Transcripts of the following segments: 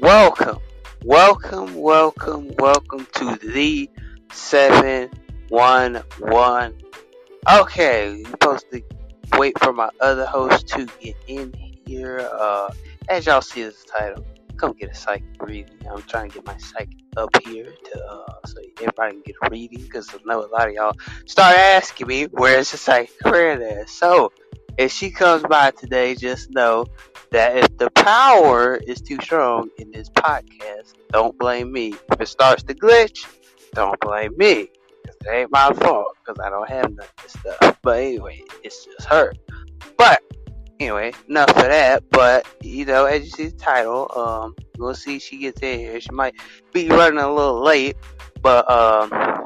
Welcome, welcome, welcome, welcome to the 711. Okay, you're supposed to wait for my other host to get in here. Uh, as y'all see this title, come get a psychic reading. I'm trying to get my psychic up here to uh, so everybody can get a reading because I know a lot of y'all start asking me where's the psychic there. So if she comes by today, just know that if the power is too strong in this podcast, don't blame me. If it starts to glitch, don't blame me. Cause it ain't my fault. Cause I don't have none of this stuff. But anyway, it's just her. But anyway, enough of that. But you know, as you see the title, um, we'll see she gets in here. She might be running a little late, but um,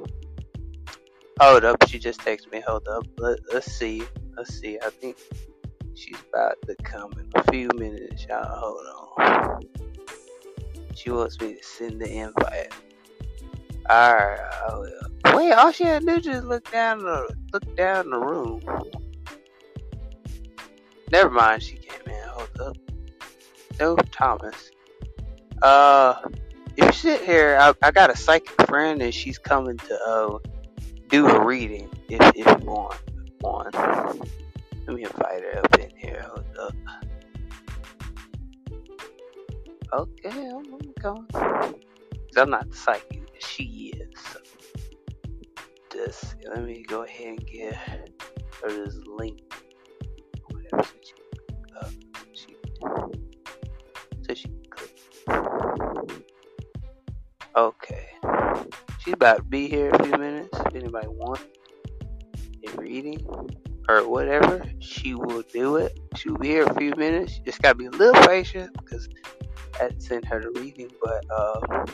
hold up. She just texted me. Hold up. Let, let's see. Let's see. I think she's about to come in a few minutes. Y'all hold on. She wants me to send the invite. Alright, Wait, all she had to do just look down the look down the room. Never mind, she came in. Hold up. No, Thomas. Uh, if you sit here, I, I got a psychic friend, and she's coming to uh do a reading. If if you want one, let me invite her up in here. Hold up. Okay, I'm, going. I'm not psychic. She is. So just let me go ahead and get her this link. Whatever. She's about to be here a few minutes. If anybody wants a reading or whatever, she will do it. She'll be here a few minutes. You just gotta be a little patient because I send her the reading. But uh,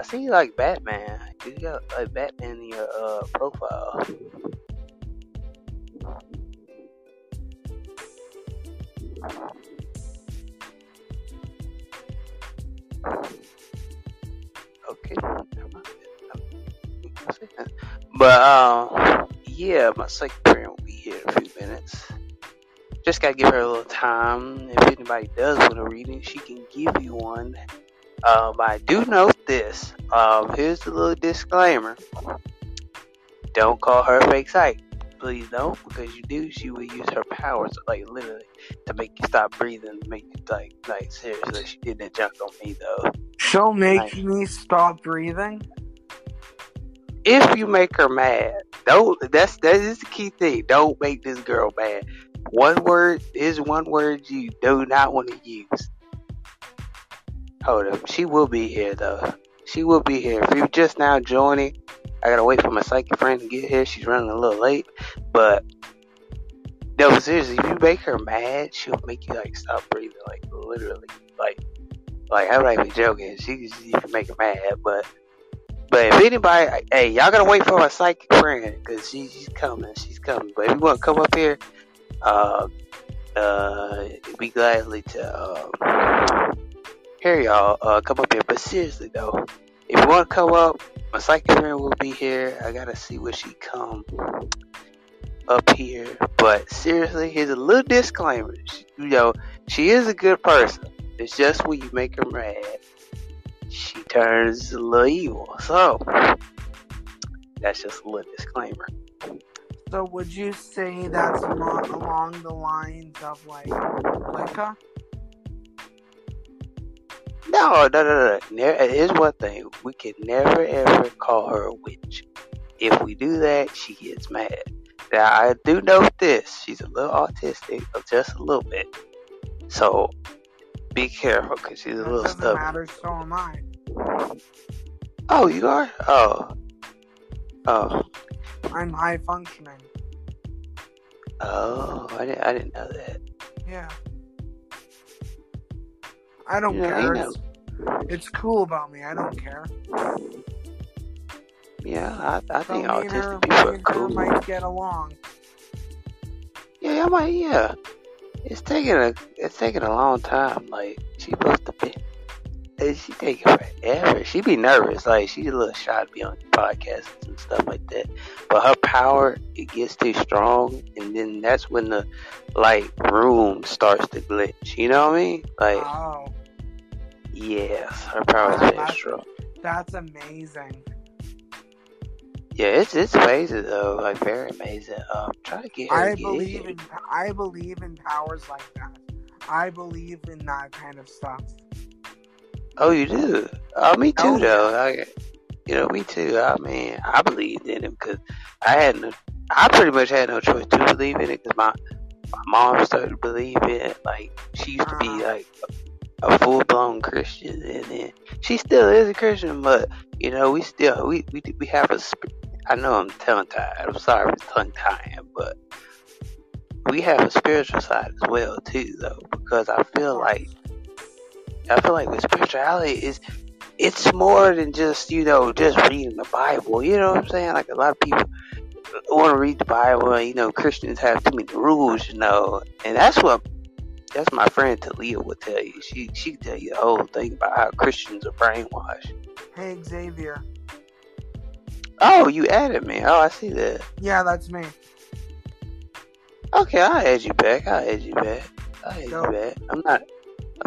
I see you like Batman. You got like Batman in your uh, profile. But um, yeah, my psychic parent will be here in a few minutes. Just gotta give her a little time. If anybody does want a reading, she can give you one. Um, I do note this. Um, here's a little disclaimer. Don't call her a fake psychic. Please don't, because you do, she will use her powers, like literally, to make you stop breathing, make you like, like seriously. She did that junk on me though. She'll make Like- me stop breathing. If you make her mad, don't. That's that is the key thing. Don't make this girl mad. One word is one word you do not want to use. Hold up, she will be here though. She will be here. If you're just now joining, I gotta wait for my psychic friend to get here. She's running a little late, but no, seriously, if you make her mad, she'll make you like stop breathing, like literally, like, like I'm not even joking. She, she can make her mad, but but if anybody, hey, y'all gotta wait for my psychic friend because she, she's coming. She's coming. But if you want to come up here, uh, uh, be gladly to uh, hear y'all uh, come up here. But seriously though, if you want to come up, my psychic friend will be here. I gotta see where she come up here. But seriously, here's a little disclaimer. She, you know, she is a good person. It's just when you make her mad she turns a little evil. So that's just a little disclaimer. So would you say that's not along the lines of like Wicca? No, no, no, no. Ne- here's one thing: we can never ever call her a witch. If we do that, she gets mad. Now I do note this: she's a little autistic, just a little bit. So be careful, cause she's a That little doesn't stubborn. matter, so am I. Oh, you are? Oh, oh, I'm high functioning. oh! I didn't, I didn't know that. Yeah. I don't You know, care. you know. It's, it's cool about me. I don't care. Yeah, I, I So think me and her, autistic people are cool. might get along. Yeah, I might. Yeah, it's taking a it's taking a long time. Like she supposed to be, she taking forever. She be nervous. Like she's a little shy to be on podcasts and stuff like that. But her power it gets too strong, and then that's when the like room starts to glitch. You know what I mean? Like Oh, yes, her power is very strong. that's amazing. Yeah, it's it's amazing though. Like very amazing. Um, try to get. I get believe here. in I believe in powers like that. I believe in that kind of stuff. Oh, you do? Oh, me too, Oh, though. I, you know, me too. I mean, I believed in him because I had no, I pretty much had no choice to believe in it because my my mom started to believe it. Like she used to be Uh-huh. like a full blown Christian, and then she still is a Christian, but you know, we still we we we have a. I know I'm tongue tied. I'm sorry for tongue tying, but we have a spiritual side as well too, though, because I feel like I feel like with spirituality is it's more than just you know just reading the Bible. You know what I'm saying? Like a lot of people want to read the Bible, and you know Christians have too many rules, you know, and that's what that's my friend Talia would tell you. She she tell you the whole thing about how Christians are brainwashed. Hey Xavier. Oh, you added me. Oh, I see that. Yeah, that's me. Okay, I'll add you back. I'll add you back. I'll add Dope. you back. I'm not.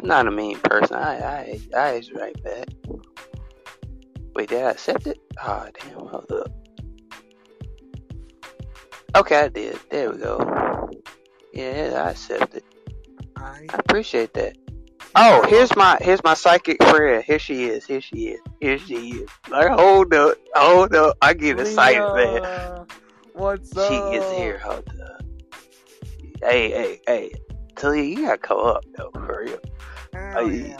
I'm not a mean person. I I I add you right back. Wait, did I accept it? Oh damn! Hold up. Okay, I did. There we go. Yeah, I accept it. I I appreciate that. Oh, here's my here's my psychic friend. Here she is. Here she is. Here she is. Like, hold up, hold up. I get excited, man. What's up? She is here. Hold up. Hey, hey, hey. Talia, you gotta come up though, for real. Oh, yeah.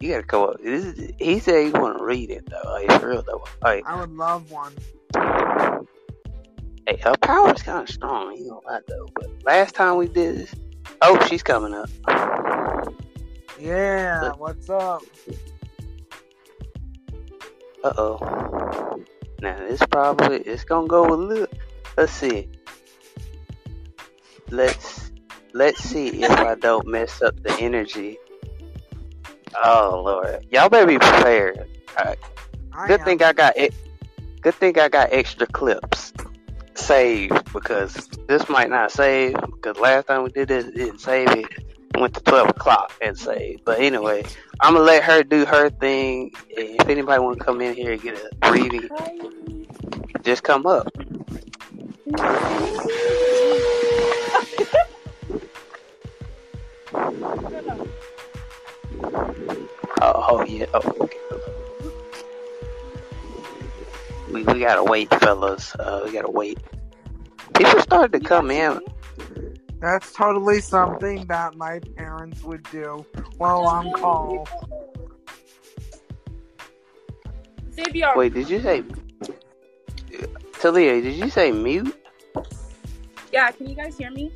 You gotta come up. This is, he said he want to read it though. Like for real though. Like, I would love one. hey, her power's kind of strong. You know that though. But last time we did this, oh, she's coming up. Yeah, what's up? Uh oh. Now this probably it's gonna go a little. Let's see. Let's let's see if I don't mess up the energy. Oh lord, y'all better be prepared. Good thing I got it. Good thing I got extra clips saved because this might not save because last time we did this it didn't save it. Went to twelve o'clock and saved. But anyway, I'm gonna let her do her thing. If anybody want to come in here and get a reading, just come up. Oh, oh yeah. Oh, okay. We we gotta wait, fellas. Uh, we gotta wait. People started to come in. That's totally something that my parents would do while on call. Xavier. Wait, did you say? Talia, did you say mute? Yeah, can you guys hear me?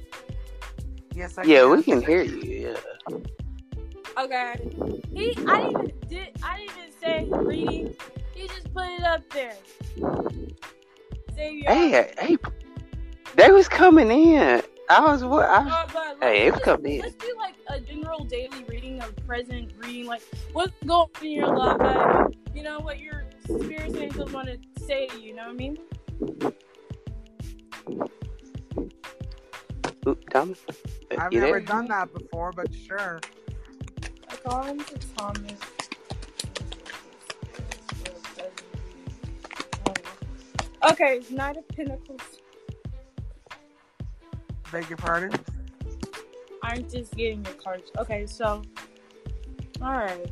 Yes, I Yeah, can. we can hear you. Yeah. Okay. He, I didn't even did, I didn't even say reading. He just put it up there. Xavier. Hey, hey, they was coming in. I was what? I, Uh, but let's Hey, it just- come in. Let's do like a general daily reading of present reading, like what's going on in your life. You know what your spirits and angels want to say to you. You know what I mean? Oop, Thomas. I've you never there? done that before, but sure. I call him to Thomas. Okay, Knight of Pentacles. Beg your pardon? I'm just getting your cards. Okay, so. Alright.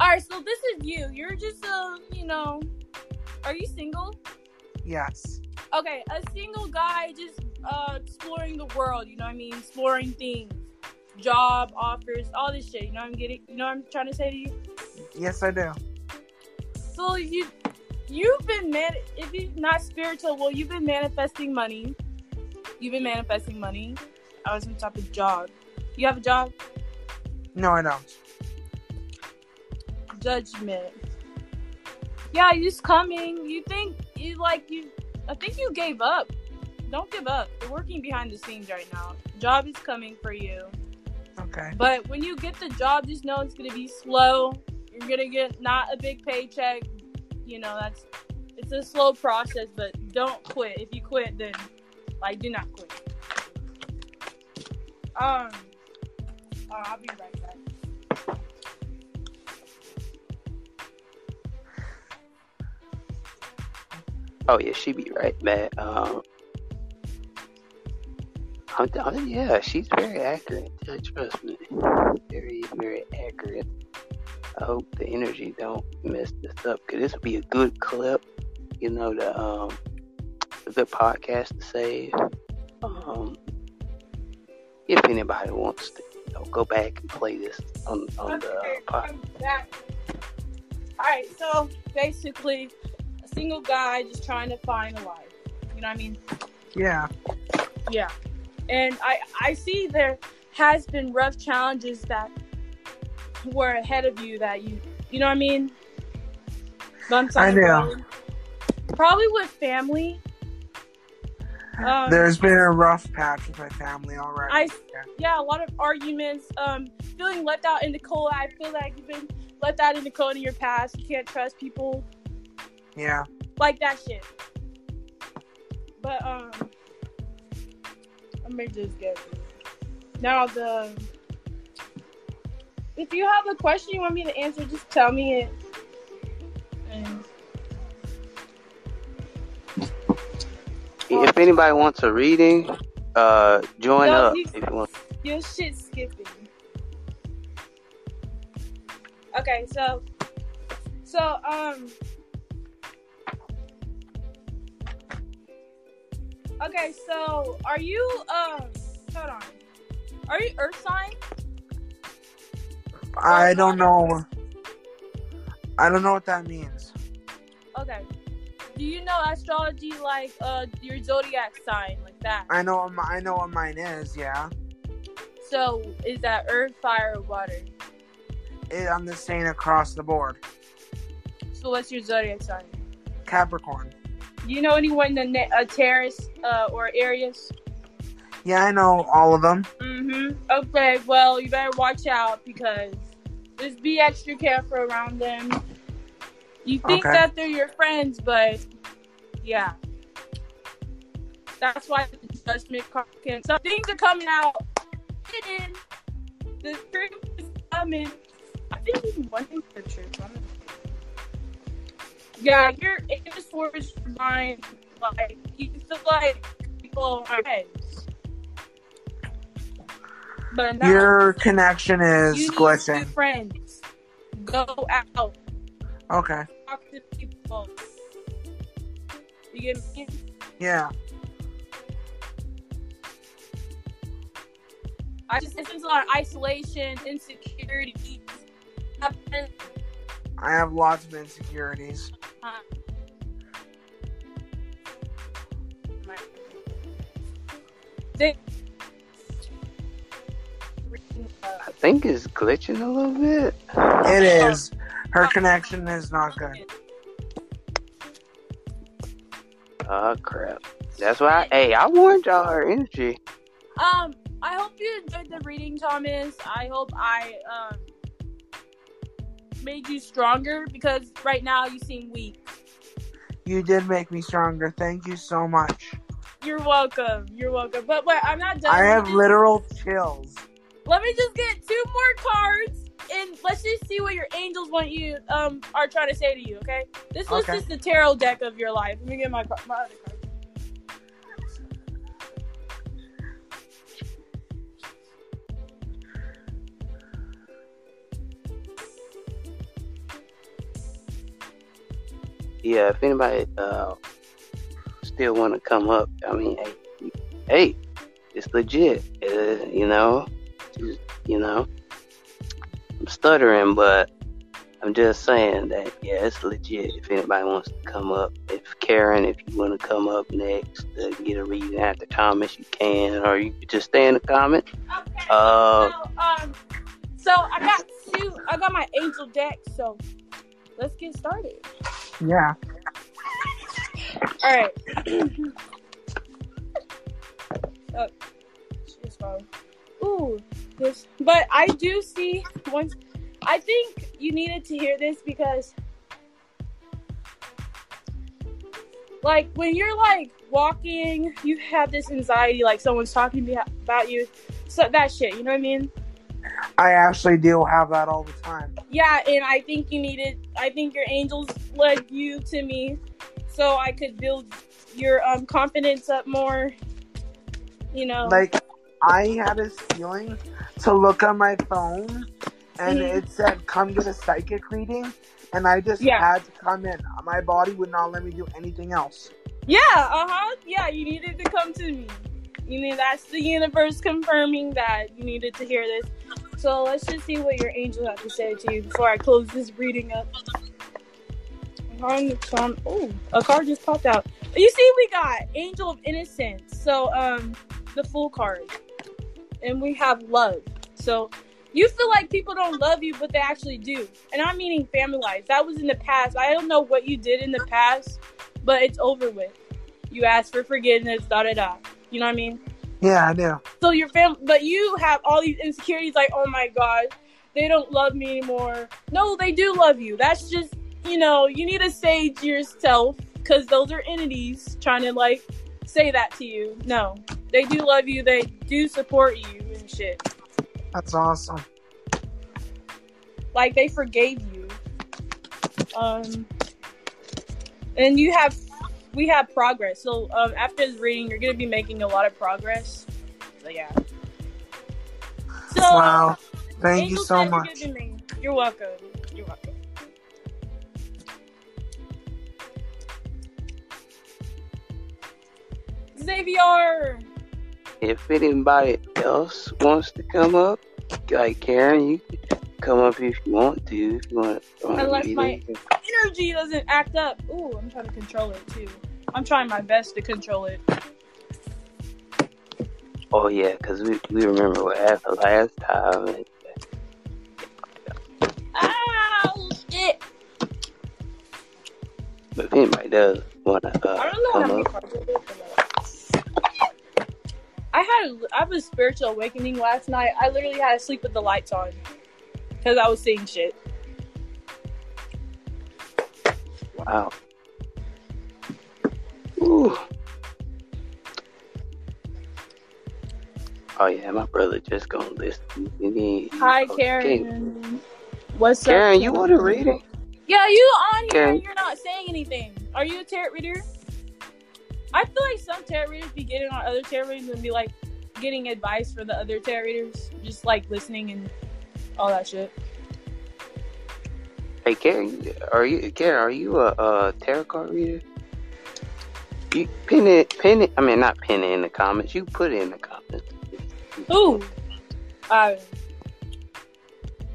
Alright, so this is you. You're just a, you know. Are you single? Yes. Okay, a single guy just uh exploring the world, you know what I mean? Exploring things. Job, offers, all this shit. You know what I'm getting you know what I'm trying to say to you? Yes, I do. So you you've been man if you're not spiritual, well you've been manifesting money. You've been manifesting money. I was on top of job. You have a job? No, I don't. Judgment. Yeah, he's coming. You think you like you? I think you gave up. Don't give up. You're working behind the scenes right now. Job is coming for you. Okay. But when you get the job, just know it's gonna be slow. You're gonna get not a big paycheck. You know that's it's a slow process, but don't quit. If you quit, then like do not quit. Um, uh, I'll be right back. Oh yeah, she be right man. Um, I'm, I'm- yeah, she's very accurate. Trust me, very very accurate. I hope the energy don't mess this up because this would be a good clip. You know, the um, a good podcast to save. Um, if anybody wants to, you know, go back and play this on on the uh, Okay, back. All right, so basically, a single guy just trying to find a life. You know what I mean? Yeah. Yeah. And I I see there has been rough challenges that were ahead of you that you you know what I mean? Bumps on I the do. Probably with family. Um, There's been a rough patch with my family already. I yeah. yeah, a lot of arguments, um, feeling left out in the cold. I feel like you've been left out in the cold in your past. You can't trust people yeah. like that shit. But um, let me just get now the. If you have a question you want me to answer, just tell me it. If anybody wants a reading, uh, join No, up you- if you want. your shit skipping. Okay, so, so um. Okay, so are you um? Hold on. Are you Earth sign? I don't know. I don't know what that means. Okay. Do you know astrology like uh your zodiac sign like that? I know. what mi- I know what mine is. Yeah. So is that Earth, fire, or water? It, I'm just saying across the board. So what's your zodiac sign? Capricorn. Do you know anyone in the uh, Taurus uh, or Aries? Yeah, I know all of them. Mm-hmm. Okay, well, you better watch out because just be extra careful around them. You think Okay. that they're your friends, but yeah. That's why the judgment card can. Some things are coming out hidden. The truth is coming. I think even one thing's the truth. Yeah, in the source mind. Like, you feel like people are heads. But now, Your connection is glitching. friends. Go out, Okay. talk to people. You get me? Yeah. I just sense a lot of isolation, insecurity. I have lots of insecurities. Uh-huh. They- I think it's glitching a little bit. It is. Her connection is not good. Oh crap. That's why. hey, I warned y'all her energy. Um, I hope you enjoyed the reading, Thomas. I hope I um made you stronger because right now you seem weak. You did make me stronger. Thank you so much. You're welcome. You're welcome. But wait, I'm not done. I have literal chills. Let me just get two more cards, and let's just see what your angels want you um are trying to say to you. Okay, this was Okay. just the tarot deck of your life. Let me get my car- my other card. Yeah, if anybody uh still want to come up, I mean, hey, hey, it's legit. Uh, you know, Just, you know, I'm stuttering, but I'm just saying that yeah, it's legit. If anybody wants to come up, if Karen, if you want to come up next to get a reading after Thomas, you can, or you could just stay in the comment. Okay. Uh, so, um, So I got two. I got my angel deck. So let's get started. Yeah. All right. oh, she's fine. Ooh, this. But I do see once. I think you needed to hear this because, like, when you're like walking, you have this anxiety, like someone's talking be- about you. So that shit, you know what I mean? I actually do have that all the time. Yeah, and I think you needed. I think your angels led you to me, so I could build your um confidence up more. You know, Like, I had a feeling to look on my phone and Mhm. it said, come get a psychic reading. And I just Yeah. had to come in. My body would not let me do anything else. yeah, uh huh, yeah. You needed to come to me. You need that's the universe confirming that you needed to hear this. So let's just see what your angels have to say to you before I close this reading up. Oh, a card just popped out. You see, we got Angel of Innocence. So, um, the full card, and we have love. So, you feel like people don't love you, but they actually do. And I'm meaning family life. That was in the past. I don't know what you did in the past, but it's over with. You asked for forgiveness, da da da. You know what I mean? Yeah, I do. So your family, but you have all these insecurities, like, oh my god, they don't love me anymore. No, they do love you. That's just, you know, you need to sage yourself because those are entities trying to like say that to you. No, they do love you. They do support you and shit. That's awesome. Like they forgave you. Um, and you have, we have progress. So um, after this reading, you're gonna be making a lot of progress. So yeah. So Wow. Thank you so much. gonna be mean. You're welcome. You're welcome. Xavier. If anybody else wants to come up, like Karen, you can come up if you want to. If you want to Unless my- it. Energy doesn't act up. Ooh, I'm trying to control it too. I'm trying my best to control it. Oh yeah, because we, we remember what happened last time. Ow, shit. but if anybody does want to uh, I don't know how come up, I had a, I have a spiritual awakening last night. I literally had to sleep with the lights on because I was seeing shit. wow. Ooh. Oh yeah, my brother just gonna listen. Hi, Karen. What's up? Karen, you want to read it? Yeah, you on here Karen. you're not saying anything. Are you a tarot reader? I feel like some tarot readers be getting on other tarot readers and be like getting advice for the other tarot readers, just like listening and all that shit. Hey, Karen, are you Karen? Are you a, a tarot card reader? You pin it, pin it. I mean, not pin it in the comments. You put it in the comments. Ooh. Uh,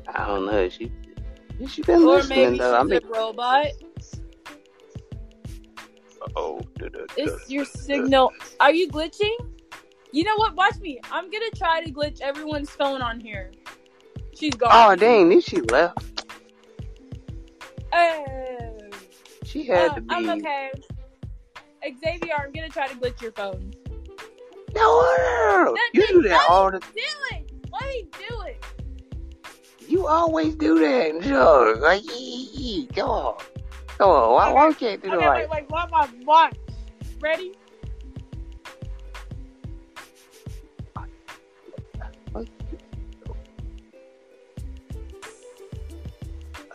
I don't know. She she been or listening maybe though. I she's mean, a robot. Oh, It's your signal. Are you glitching? You know what? Watch me. I'm gonna try to glitch everyone's phone on here. She's gone. Oh dang! Then she left. Oh. She had Uh, to be. I'm okay. Xavier, I'm gonna try to glitch your phone. No, no, no, no. That- You that- do that that- all the. Do it. Let me do it. You always do that. Sure. Like, yee, yee. Come on, come on. Why, why we can't do Okay, the wait, like? wait, watch, watch, watch. Ready?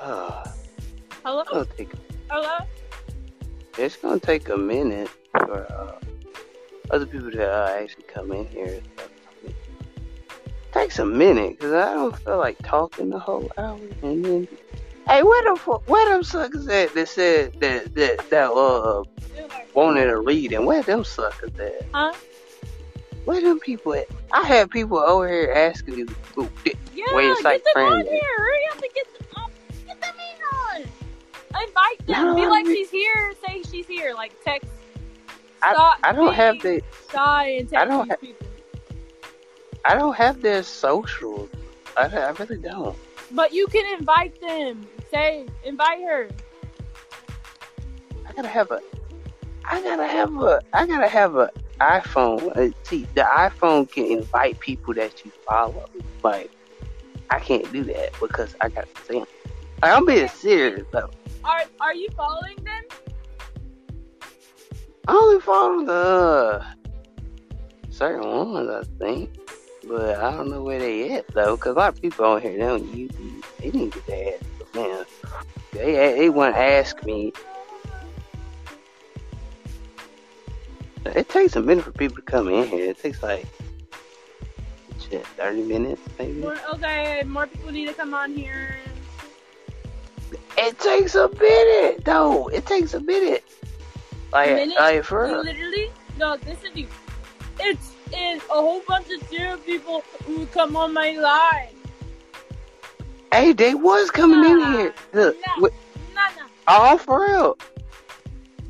Uh, Hello? it's gonna take. Hello? It's gonna take a minute for uh, other people to uh, actually come in here. I mean, takes a minute because I don't feel like talking the whole hour. And then, hey, where the fu- where them suckers at that said that that that uh wanted a reading? Where them suckers at? Huh? Where them people at? I had people over here asking me, "Ooh, di- Yeah, it's like get them on here. Hurry up and get them, um, get them in on. Invite them. No, Be I like mean- she's here. Say she's here. Like text. I, I don't have the shy and text I don't these ha- people. I don't have their social I, I really don't. But you can invite them. Say, invite her. I gotta have a. I gotta have a. I gotta have a iPhone. Uh, see, the iPhone can invite people that you follow. Like, I can't do that because I got to see them. Like, I'm being serious though. Are Are you following them? I only follow the certain ones, I think. But I don't know where they at though, cause a lot of people on here they don't use they didn't get their ass. Man, they they want to ask me. It takes a minute for people to come in here. It takes like shit, thirty minutes maybe. More, okay, more people need to come on here. It takes a minute though. It takes a minute. Like, minute? like for You literally, no, this to you. It's is a whole bunch of zero people who come on my live. Hey, they was coming in here. Look, nah. with- Nah, nah. all for real.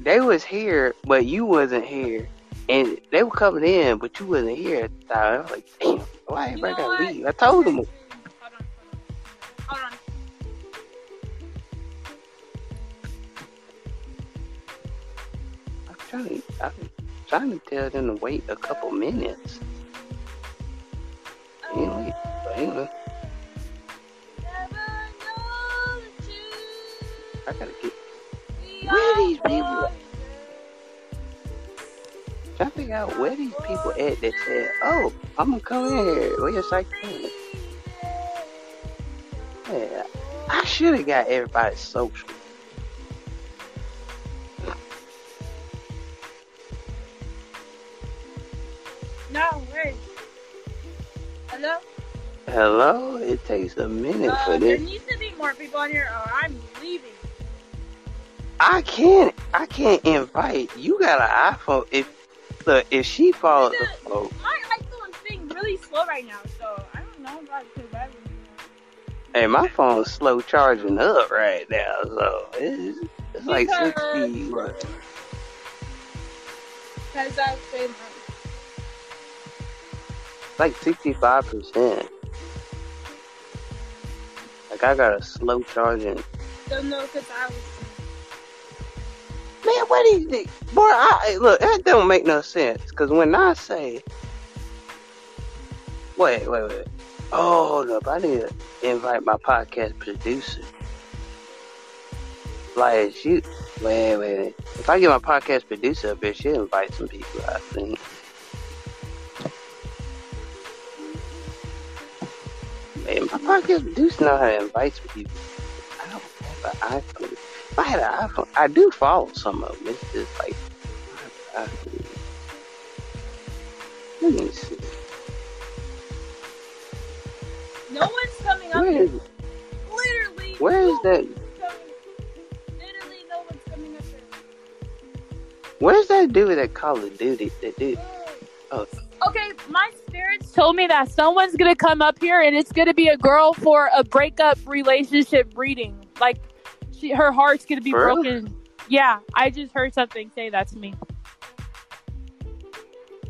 They was here, but you wasn't here, and they were coming in, but you wasn't here at the time. I was like, damn, why everybody gotta leave? I told them. Hold on, hold on. Hold on. I'm trying to, I'm trying to tell them to wait a couple minutes. Anyway, but anyway, I gotta get. Where these people to figure out where these people at that said, "Oh, I'm gonna come in here." Where your psych? Yeah, I should have got everybody social. No, wait. Hello? Hello, it takes a minute Uh, for this. there needs to be more people on here or I'm. I can't. I can't invite. You got an iPhone. If look, if she follows the flow, My iPhone's being really slow right now, so I don't know about battery. hey, my phone's slow charging up right now, so it's, it's like Because- sixty. What? Because I was saying, Like sixty-five percent. Like I got a slow charging. don't know because I was. Man, what is it? Boy, I look. That don't make no sense. Cause when I say, wait, wait, wait. Oh, hold up. I need to invite my podcast producer. Like she, wait, wait, wait. If I get my podcast producer up she'll invite some people. I think. Man, my podcast producer know how to invite some people. I don't have an iPhone. I had an iPhone, I do follow some of them. It's just like, I, I, let me see. No one's coming up Where here. is, Literally. where is no that? one's coming- Literally, no one's coming up. Where's that dude that Call of Duty? That dude? Mm. Oh, Okay, my spirits told me that someone's gonna come up here and it's gonna be a girl for a breakup relationship reading. Like, she, her heart's gonna be For real? broken. Yeah, I just heard something say that to me.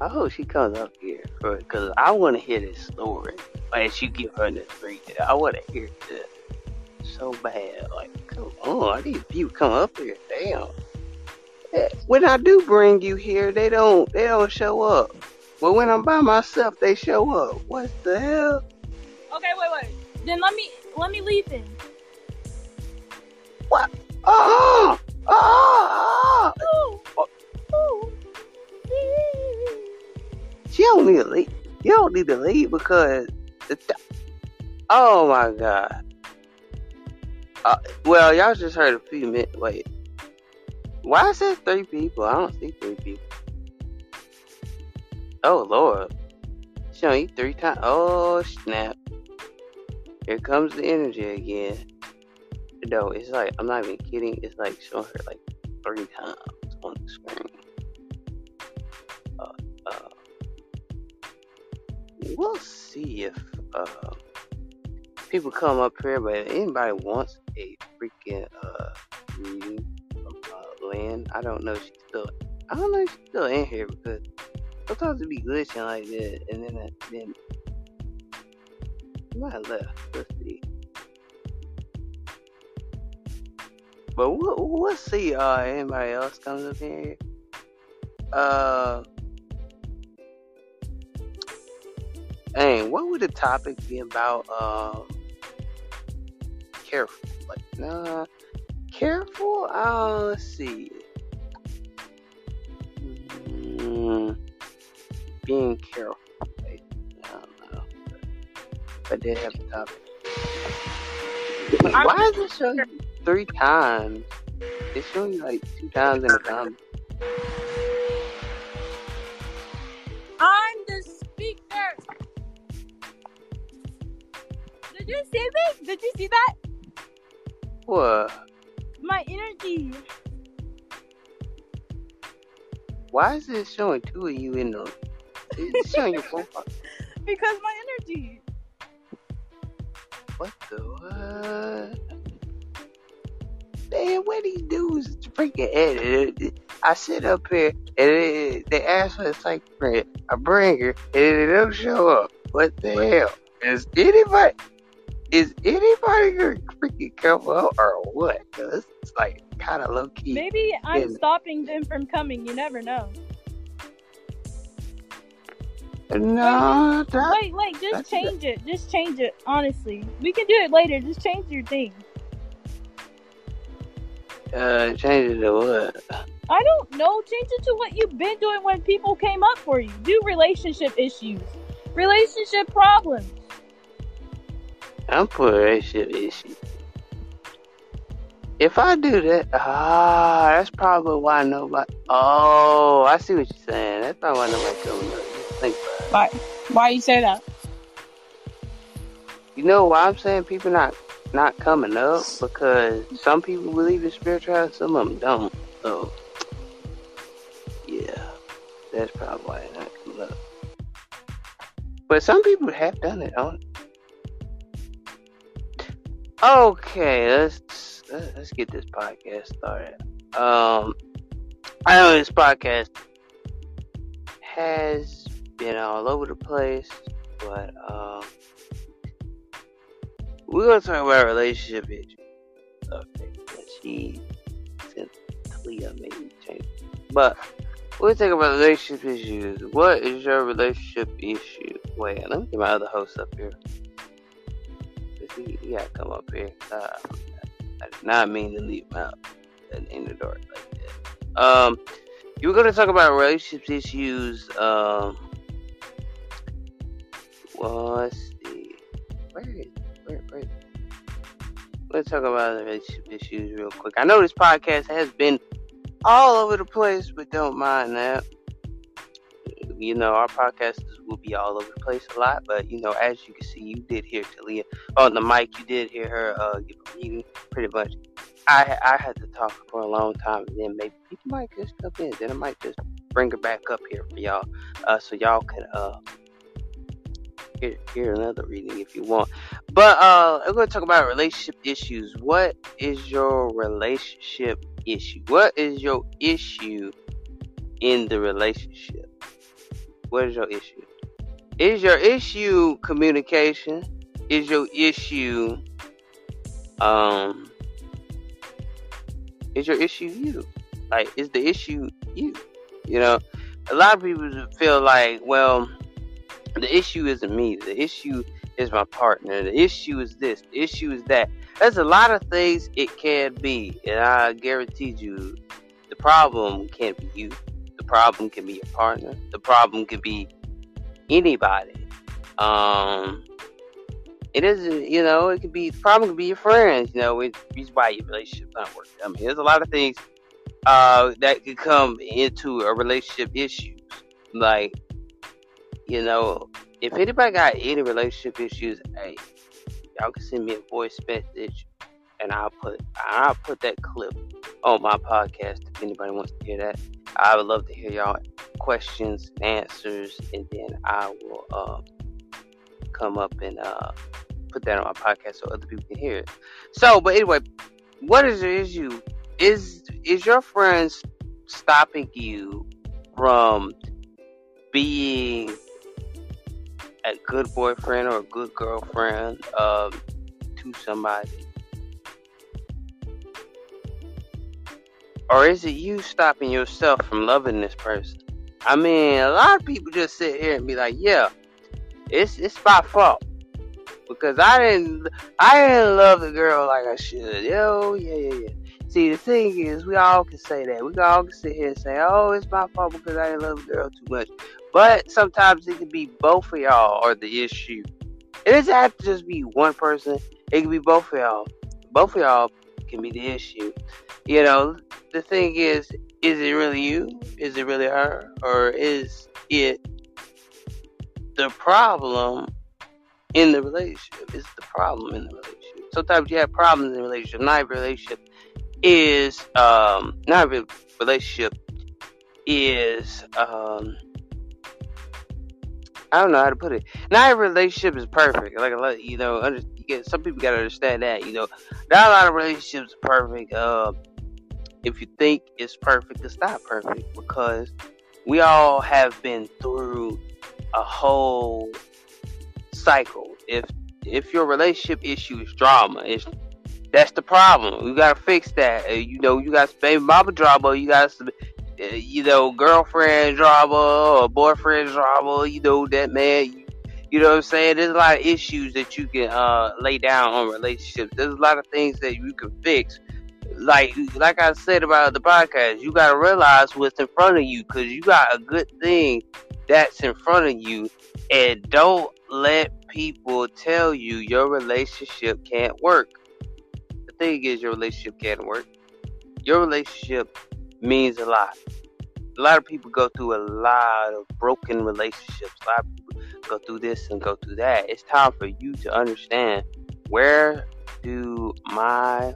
I hope she comes up here because I want to hear this story. As you give her the three, I want to hear this so bad. Like, come on, I need you to come up here. Damn. When I do bring you here, they don't they don't show up. But when I'm by myself, they show up. What the hell? Okay, wait, wait. Then let me let me leave then. What? Ooh. Ooh. She don't need to leave. You don't need to leave because the th- oh my god. Uh, well, y'all just heard a few minutes. Wait, why is there three people? I don't see three people. Oh lord, she don't eat three times. Oh snap! Here comes the energy again. No, it's like I'm not even kidding. It's like showing her like three times on the screen. Uh, uh, we'll see if uh, people come up here, but if anybody wants a freaking uh, reading from uh, Lynn, I don't know if she's still. I don't know if she's still in here because sometimes it be glitching like that, and then I, then Somebody left. Let's see. But we'll, we'll see. Uh, anybody else comes up here? Uh, dang, what would the topic be about? Um, careful, like nah, careful. Uh, let's see. Mm, being careful. Like, I don't know. But I did have a topic. Why is it showing you three times? It's showing you like two times in a comments. I'm the speaker. Did you see me? Did you see that? What? My energy. Why is it showing two of you in the? It's showing your profile. Because my energy. What the what? Man, what these dudes freaking edit? I sit up here and it, they ask for a psych print. I bring her and it don't show up. What the hell? Is anybody? Is anybody gonna freaking come up or what? Cause it's like kind of low key. Maybe I'm Yeah. stopping them from coming. You never know. No, that, Wait, wait, just change it. Just change it. Honestly, we can do it later. Just change your thing. Uh, change it to what? I don't know. Change it to what you've been doing when people came up for you. Do relationship issues, relationship problems. I'm for relationship issues. If I do that, ah, that's probably why nobody. Oh, I see what you're saying. That's probably why nobody coming up. Think about it. Why? Why you say that? You know why I'm saying people not not coming up because some people believe in spirituality, some of them don't. So, yeah, that's probably why they're not coming up. But some people have done it. On okay, let's let's get this podcast started. Um, I know this podcast has been all over the place, but um we're gonna talk about relationship issues. Okay, and she since Talia made me change, but we'll talk about relationship issues. What is your relationship issue? Wait, let me get my other host up here. He, he gotta come up here. Uh, I did not mean to leave him out in the door like that. Um, you were gonna talk about relationship issues. Um, well, let's see. Where is Let's talk about the relationship issues real quick. I know this podcast has been all over the place, but don't mind that. You know, our podcasters will be all over the place a lot, but you know, as you can see, you did hear Talia on the mic. You did hear her uh, reading, pretty much. I I had to talk for a long time, and then maybe people might just come in. Then I might just bring her back up here for y'all, uh, so y'all can uh hear, hear another reading if you want. But uh, I'm going to talk about relationship issues. What is your relationship issue? What is your issue in the relationship? What is your issue? Is your issue communication? Is your issue um? Is your issue you? Like, is the issue you? You know, a lot of people feel like, well, the issue isn't me. The issue is my partner. The issue is this. The issue is that. There's a lot of things it can be, and I guarantee you, the problem can't be you. The problem can be your partner. The problem can be anybody. Um, it isn't, you know, it could be the problem could be your friends. You know, it's why your relationship not working. I mean, there's a lot of things uh, that could come into a relationship issues, like you know, if anybody got any relationship issues, hey, y'all can send me a voice message and I'll put I'll put that clip on my podcast if anybody wants to hear that. I would love to hear y'all questions, answers, and then I will uh, come up and uh, put that on my podcast so other people can hear it. So, but anyway, what is your issue? Is is your friends stopping you from being a good boyfriend or a good girlfriend um, to somebody? Or is it you stopping yourself from loving this person? I mean, a lot of people just sit here and be like, "Yeah, it's it's my fault because I didn't I didn't love the girl like I should." Yo, yeah, yeah, yeah. See, the thing is, we all can say that. We all can sit here and say, "Oh, it's my fault because I didn't love the girl too much." But sometimes it can be both of y'all are the issue. It doesn't have to just be one person. It can be both of y'all. Both of y'all can be the issue. You know, the thing is, is it really you? Is it really her? Or is it the problem in the relationship? Is the problem in the relationship? Sometimes you have problems in the relationship. Not every relationship is um not every relationship is um I don't know how to put it. Not every relationship is perfect. Like, a lot, you know, under, you get, some people gotta understand that. You know, not a lot of relationships are perfect. Uh, if you think it's perfect, it's not perfect because we all have been through a whole cycle. If if your relationship issue is drama, it's that's the problem. We gotta fix that. You know, you got baby mama drama. You got you know, girlfriend drama or boyfriend drama. You know that man. You, you know what I'm saying? There's a lot of issues that you can uh, lay down on relationships. There's a lot of things that you can fix like like I said about the podcast, you gotta realize what's in front of you because you got a good thing that's in front of you, and don't let people tell you your relationship can't work. The thing is, your relationship can't work. Your relationship means a lot. A lot of people go through a lot of broken relationships. A lot of people go through this and go through that. It's time for you to understand where do my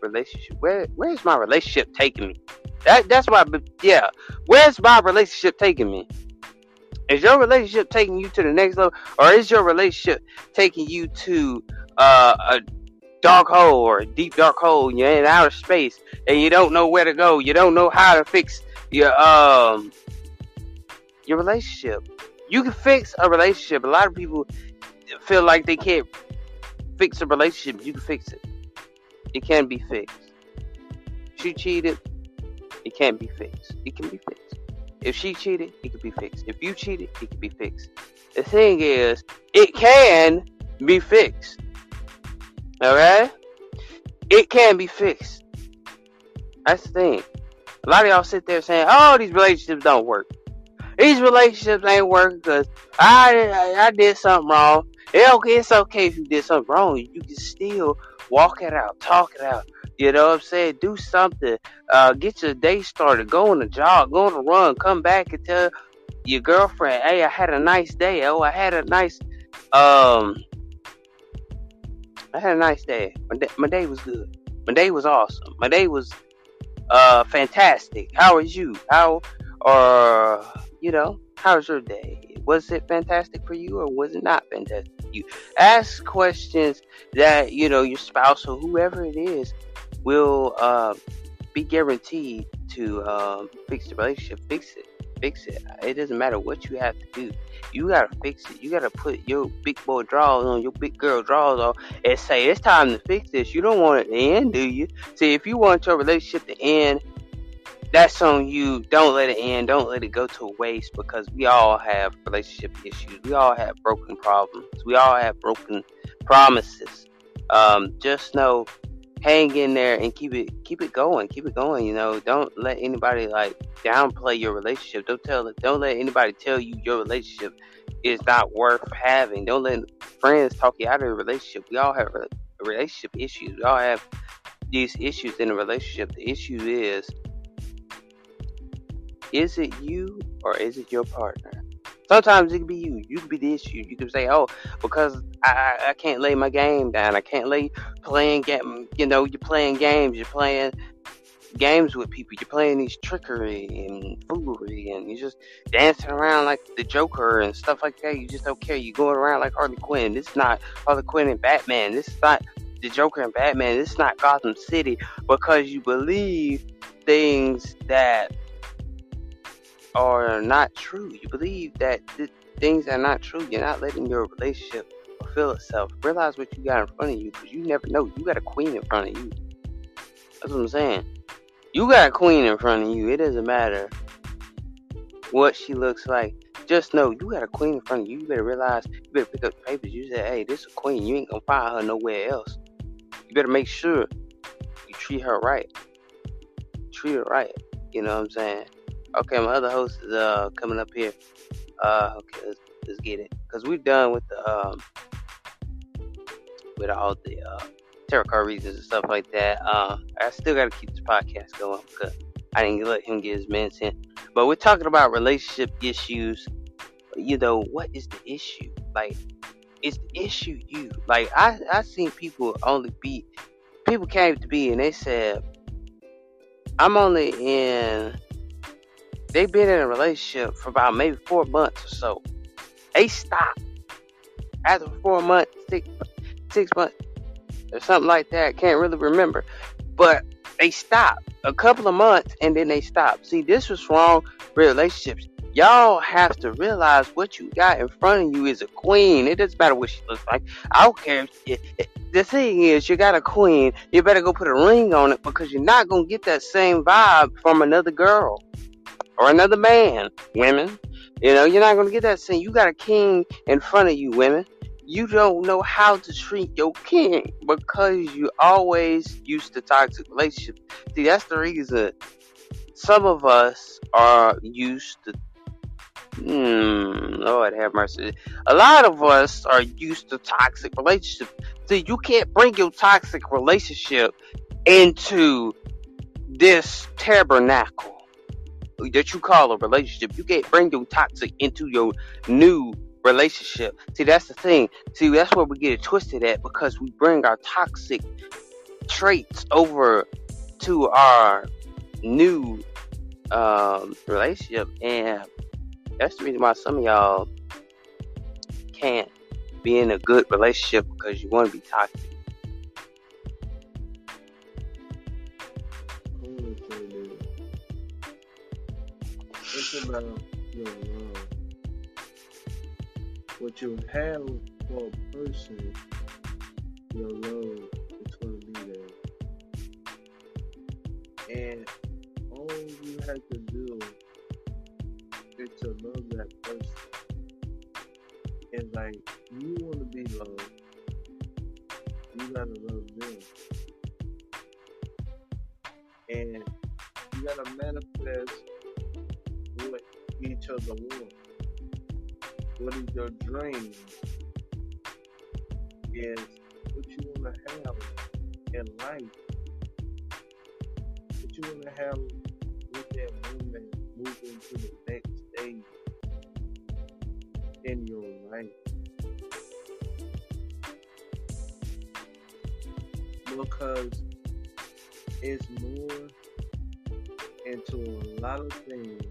relationship? Where where's my relationship taking me? That that's why yeah. Where's my relationship taking me? Is your relationship taking you to the next level, or is your relationship taking you to uh, a dark hole or deep dark hole? You're in outer space and you don't know where to go. You don't know how to fix your um your relationship. You can fix a relationship. A lot of people feel like they can't fix a relationship. You can fix it it can be fixed. She cheated, it can't be fixed. It can be fixed. If she cheated, it can be fixed. If you cheated, it can be fixed. The thing is, it can be fixed. Alright? It can be fixed. That's the thing. A lot of y'all sit there saying, oh, these relationships don't work. These relationships ain't working because I, I, I did something wrong. Okay, it's okay if you did something wrong. You can still walk it out, talk it out. You know what I'm saying? Do something. Uh, get your day started. Go on a jog. Go on a run. Come back and tell your girlfriend, "Hey, I had a nice day. Oh, I had a nice um, I had a nice day. My day, my day was good. My day was awesome. My day was uh fantastic. How was you? How or you know, how was your day? Was it fantastic for you or was it not fantastic for you? Ask questions that, you know, your spouse or whoever it is will uh, be guaranteed to um, fix the relationship. Fix it. Fix it. It doesn't matter what you have to do. You gotta fix it. You gotta put your big boy drawers on, your big girl drawers on, and say it's time to fix this. You don't want it to end, do you? See, if you want your relationship to end that's on you. Don't let it end. Don't let it go to waste because we all have relationship issues. We all have broken problems. We all have broken promises. Um, just know, hang in there and keep it keep it going. Keep it going. You know, don't let anybody like downplay your relationship. Don't tell. Don't let anybody tell you your relationship is not worth having. Don't let friends talk you out of a relationship. We all have relationship issues. We all have these issues in a relationship. The issue is is it you or is it your partner? Sometimes it can be you. You can be the issue. You can say, "Oh, because I I can't lay my game down. I can't lay playing game. You know, you're playing games. You're playing games with people. You're playing these trickery and foolery, and you're just dancing around like the Joker and stuff like that. You just don't care. You're going around like Harley Quinn. This is not Harley Quinn and Batman. This is not the Joker and Batman. This is not Gotham City because you believe things that are not true. You believe that th- things are not true. You're not letting your relationship fulfill itself. Realize what you got in front of you because you never know. You got a queen in front of you. That's what I'm saying. You got a queen in front of you. It doesn't matter what she looks like. Just know you got a queen in front of you. You better realize, you better pick up the papers. You say, hey, this is a queen. You ain't gonna find her nowhere else. You better make sure you treat her right. Treat her right. You know what I'm saying? Okay, my other host is uh coming up here. Uh, okay, let's, let's get it because we're done with the um with all the uh tarot card reasons and stuff like that. Um, I still got to keep this podcast going because I didn't let him get his minutes in. But we're talking about relationship issues. You know, what is the issue? Like, is the issue you? Like, I I seen people only be people came to me and they said, I'm only in. They've been in a relationship for about maybe four months or so. They stopped after four months, six, six months, or something like that. Can't really remember, but they stopped a couple of months and then they stopped. See, this was wrong relationships. Y'all have to realize what you got in front of you is a queen. It doesn't matter what she looks like. I don't care. If, the thing is, you got a queen. You better go put a ring on it because you're not gonna get that same vibe from another girl or another man. Women, you know, you're not gonna get that same. You got a king in front of you, women you don't know how to treat your king because you always used to toxic relationships. See, that's the reason some of us are used to. Hmm, Lord have mercy. A lot of us are used to toxic relationships. See, you can't bring your toxic relationship into this tabernacle that you call a relationship. You can't bring your toxic into your new relationship. See, that's the thing. See, that's where we get it twisted at because we bring our toxic traits over to our new um, relationship, and that's the reason why some of y'all can't be in a good relationship because you want to be toxic. It's about your love what you have for a person, your love is going to be there. And all you have to do is to love that person. And like, you want to be loved, you got to love them. And you got to manifest what each other wants. What is your dream? Is what you want to have in life. What you want to have with that woman moving to the next stage in your life. Because it's more into a lot of things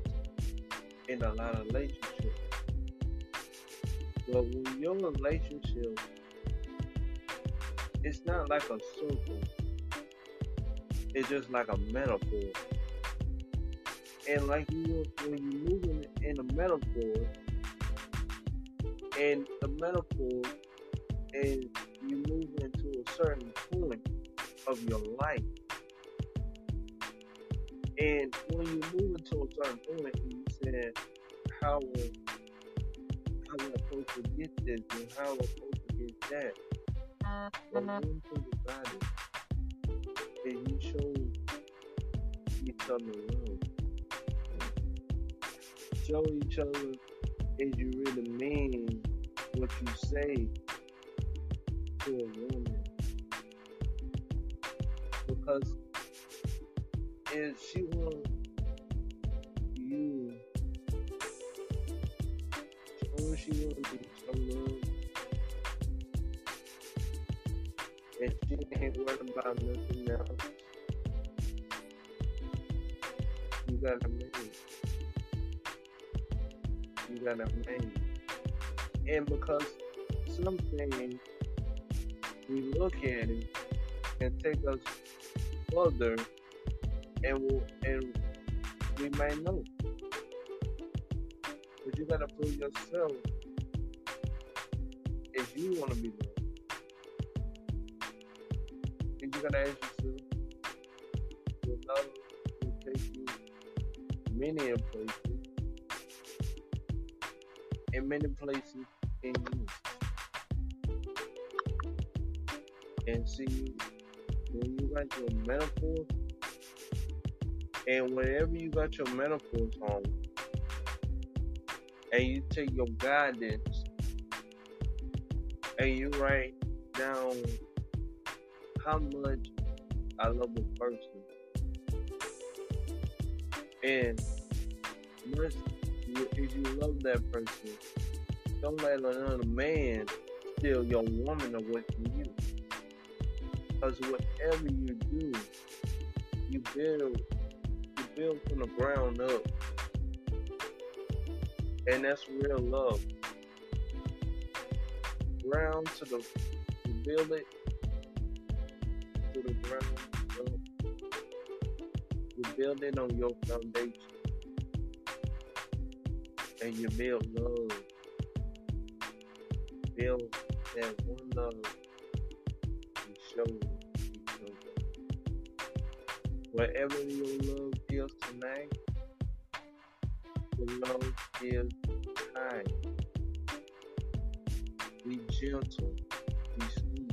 in a lot of relationships but when your relationship, it's not like a circle. It's just like a metaphor. And like you, when you move in, in a metaphor, and the metaphor is you move into a certain point of your life. And when you move into a certain point, you said, how will how I supposed to get this and how I supposed to get that? But one thing about it is you show each other love. Show each other if you really mean what you say to a woman. Because if she wants And she ain't worried about nothing else. You got a man. You got a man. And because something we look at it and take us further and we'll, and we may know. You gotta prove yourself if you wanna be loved. And you gotta ask yourself, your love will take you many a places in many places in you. And see when you got your metaphors and whenever you got your metaphors on and you take your guidance. And you write down how much I love a person. And much if you love that person don't let another man steal your woman away from you. Because whatever you do you build you build from the ground up and that's real love. Ground to the build it to the ground. You build it on your foundation. And you build love. Build that one love you show each other. Wherever your love is tonight, love is kind. Be gentle. Be sweet.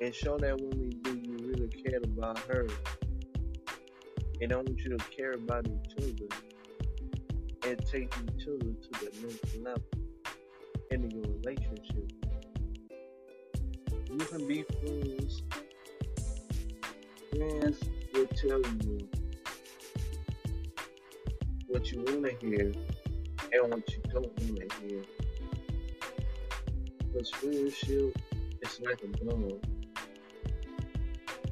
And show that we do, you really care about her. And I want you to care about each other and take each other to the next level in your relationship. You can be friends. Friends will tell you what you want to hear and what you don't want to hear. Because friendship is like a dog.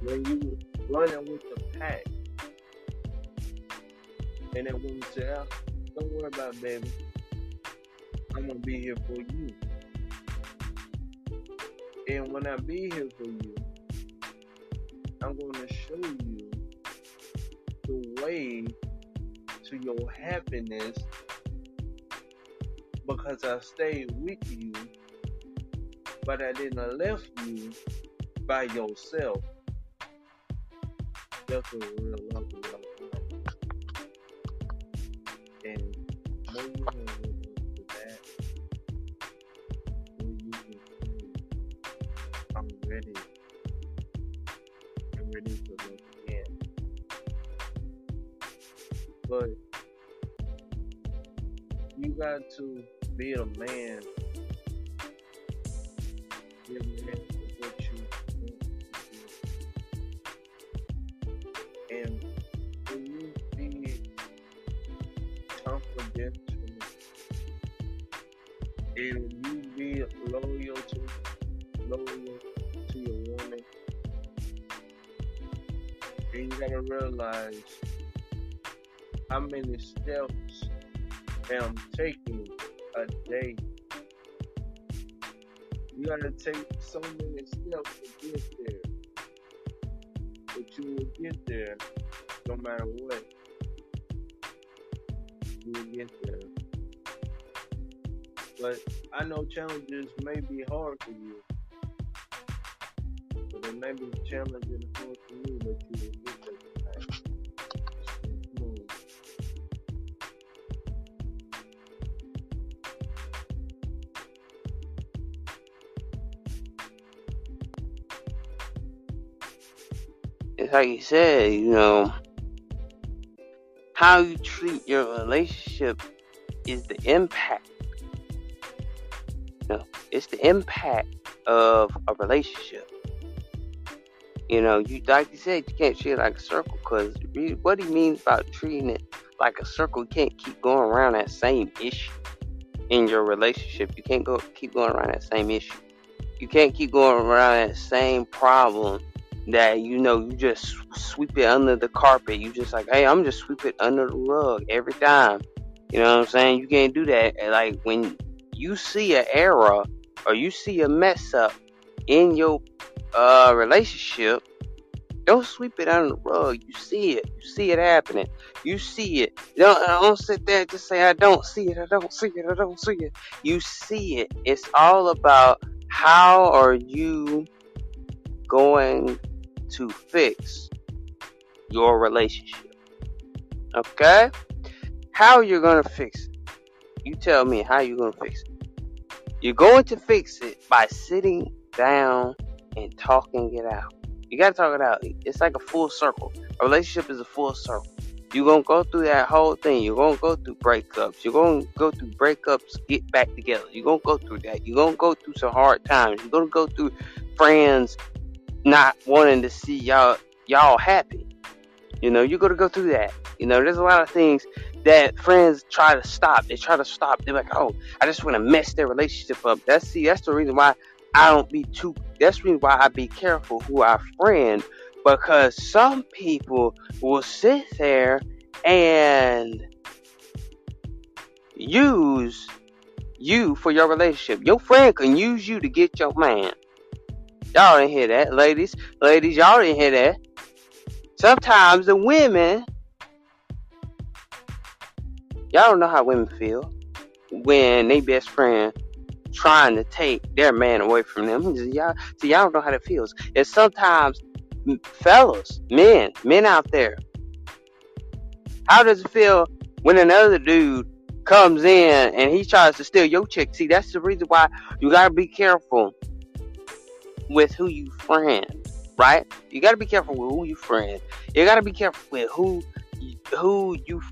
When you running with the pack, and that woman say, oh, "Don't worry about it, baby. I'm gonna be here for you." And when I be here for you, I'm gonna show you the way to your happiness because I stayed with you, but I didn't left you by yourself. That's what real love you to be a man. Be a man for what you do. And when you be confidential and you be loyal to loyal to your woman, and you gotta realize how many steps am taking a day. You gotta take so many steps to get there. But you will get there no matter what. You will get there. But I know challenges may be hard for you. But it may be challenging for like you said, you know, how you treat your relationship is the impact. You know, it's the impact of a relationship. You know, you like you said, you can't treat it like a circle because what he means about treating it like a circle, you can't keep going around that same issue in your relationship. You can't go keep going around that same issue. You can't keep going around that same problem that you know you just sweep it under the carpet. You just like, hey, I'm just sweep it under the rug every time. You know what I'm saying? You can't do that. Like when you see an error or you see a mess up in your uh relationship, Don't sweep it under the rug. You see it. You see it happening. You see it. Don't, don't sit there and just say, I don't see it. I don't see it. I don't see it. You see it. It's all about how are you going to fix your relationship. Okay? How you're to fix it? You tell me how you're to fix it. You're going to fix it by sitting down and talking it out. You gotta talk it out. It's like a full circle. A relationship is a full circle. You're gonna go through that whole thing. You're gonna go through breakups. You're gonna go through breakups, get back together. You're gonna go through that. You're gonna go through some hard times. You're gonna go through friends not wanting to see y'all y'all happy. You know, you're gonna go through that. You know, there's a lot of things that friends try to stop. They try to stop. They're like, oh, I just want to mess their relationship up. That's see, that's the reason why I don't be too. That's the reason why I be careful who I friend because some people will sit there and use you for your relationship. Your friend can use you to get your man. Y'all didn't hear that, ladies. Ladies, y'all didn't hear that. Sometimes the women, y'all don't know how women feel when they best friend trying to take their man away from them. Y'all, see, y'all don't know how that feels. And sometimes, fellas, men, men out there, how does it feel when another dude comes in and he tries to steal your chick? See, that's the reason why you gotta be careful with who you friend, right? You gotta be careful with who you friend. You gotta be careful with who who you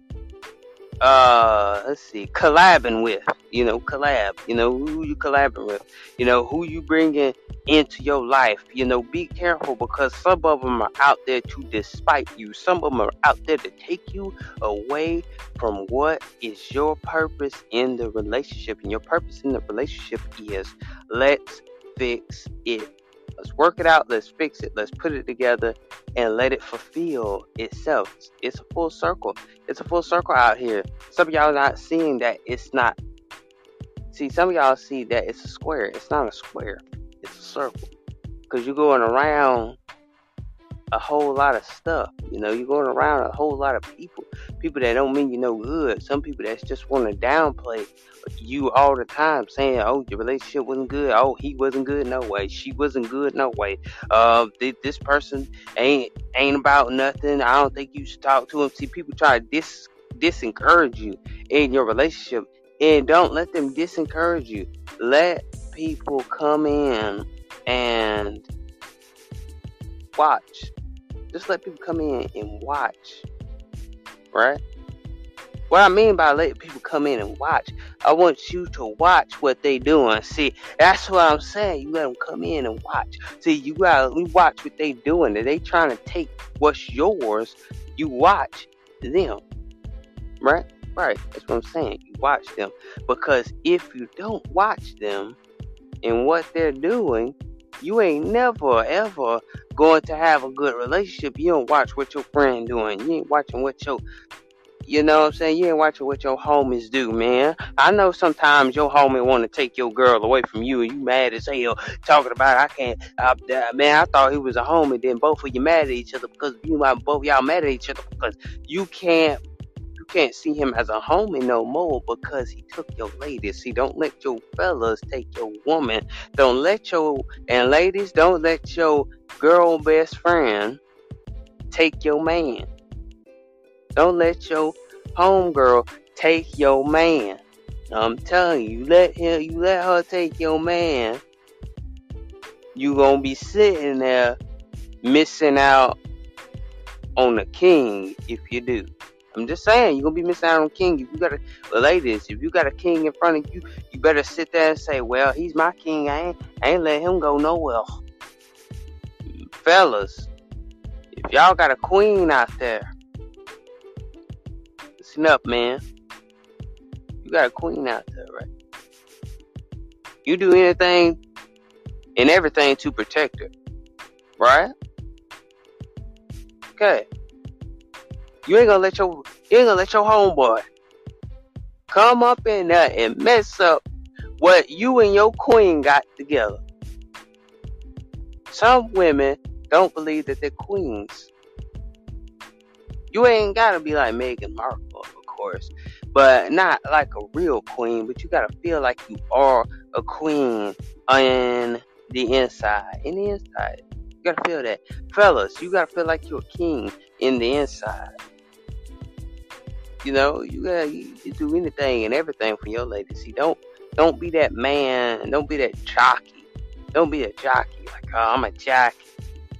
uh let's see collabing with you know collab you know who you collabing with you know who you bringing into your life you know be careful because some of them are out there to despite you some of them are out there to take you away from what is your purpose in the relationship and your purpose in the relationship is let's fix it Let's work it out. Let's fix it. Let's put it together and let it fulfill itself. It's a full circle. It's a full circle out here. Some of y'all not seeing that it's not. See, some of y'all see that it's a square. It's not a square. It's a circle. Because you're going around a whole lot of stuff. You know, you're going around a whole lot of people. People that don't mean you no good. Some people that just want to downplay you all the time, saying, "Oh, your relationship wasn't good. Oh, he wasn't good. No way. She wasn't good. No way. Uh, this person ain't ain't about nothing. I don't think you should talk to him." See, people try to dis disencourage you in your relationship, and don't let them disencourage you. Let people come in and watch just let people come in and watch. Right? What I mean by letting people come in and watch, I want you to watch what they doing. See, that's what I'm saying. You let them come in and watch. See, you gotta watch what they doing. If they trying to take what's yours, you watch them. Right? Right. That's what I'm saying. You watch them. Because if you don't watch them and what they're doing, you ain't never ever going to have a good relationship. You don't watch what your friend doing. You ain't watching what your you know what I'm saying? You ain't watching what your homies do, man. I know sometimes your homie want to take your girl away from you, and you mad as hell talking about I can't. I, Uh, man, I thought he was a homie. Then both of you mad at each other because you both y'all mad at each other because you can't can't see him as a homie no more because he took your lady. See, don't let your fellas take your woman. Don't let your and ladies, don't let your girl best friend take your man. Don't let your homegirl take your man. I'm telling you, let him, you let her take your man. You gonna be sitting there missing out on the king if you do. I'm just saying, you're gonna be missing out on king. If you got a ladies, if you got a king in front of you, you better sit there and say, Well, he's my king. I ain't I ain't let him go nowhere. Fellas, if y'all got a queen out there, listen up, man. You got a queen out there, right? You do anything and everything to protect her. Right? Okay. You ain't gonna let your you ain't gonna let your homeboy come up in there and mess up what you and your queen got together. Some women don't believe that they're queens. You ain't gotta be like Meghan Markle, of course, but not like a real queen. But you gotta feel like you are a queen in the inside. In the inside, you gotta feel that, fellas. You gotta feel like you're a king in the inside. You know, you you, you do anything and everything for your lady. See, don't don't be that man. Don't be that jockey. Don't be a jockey. Like, oh, I'm a jockey.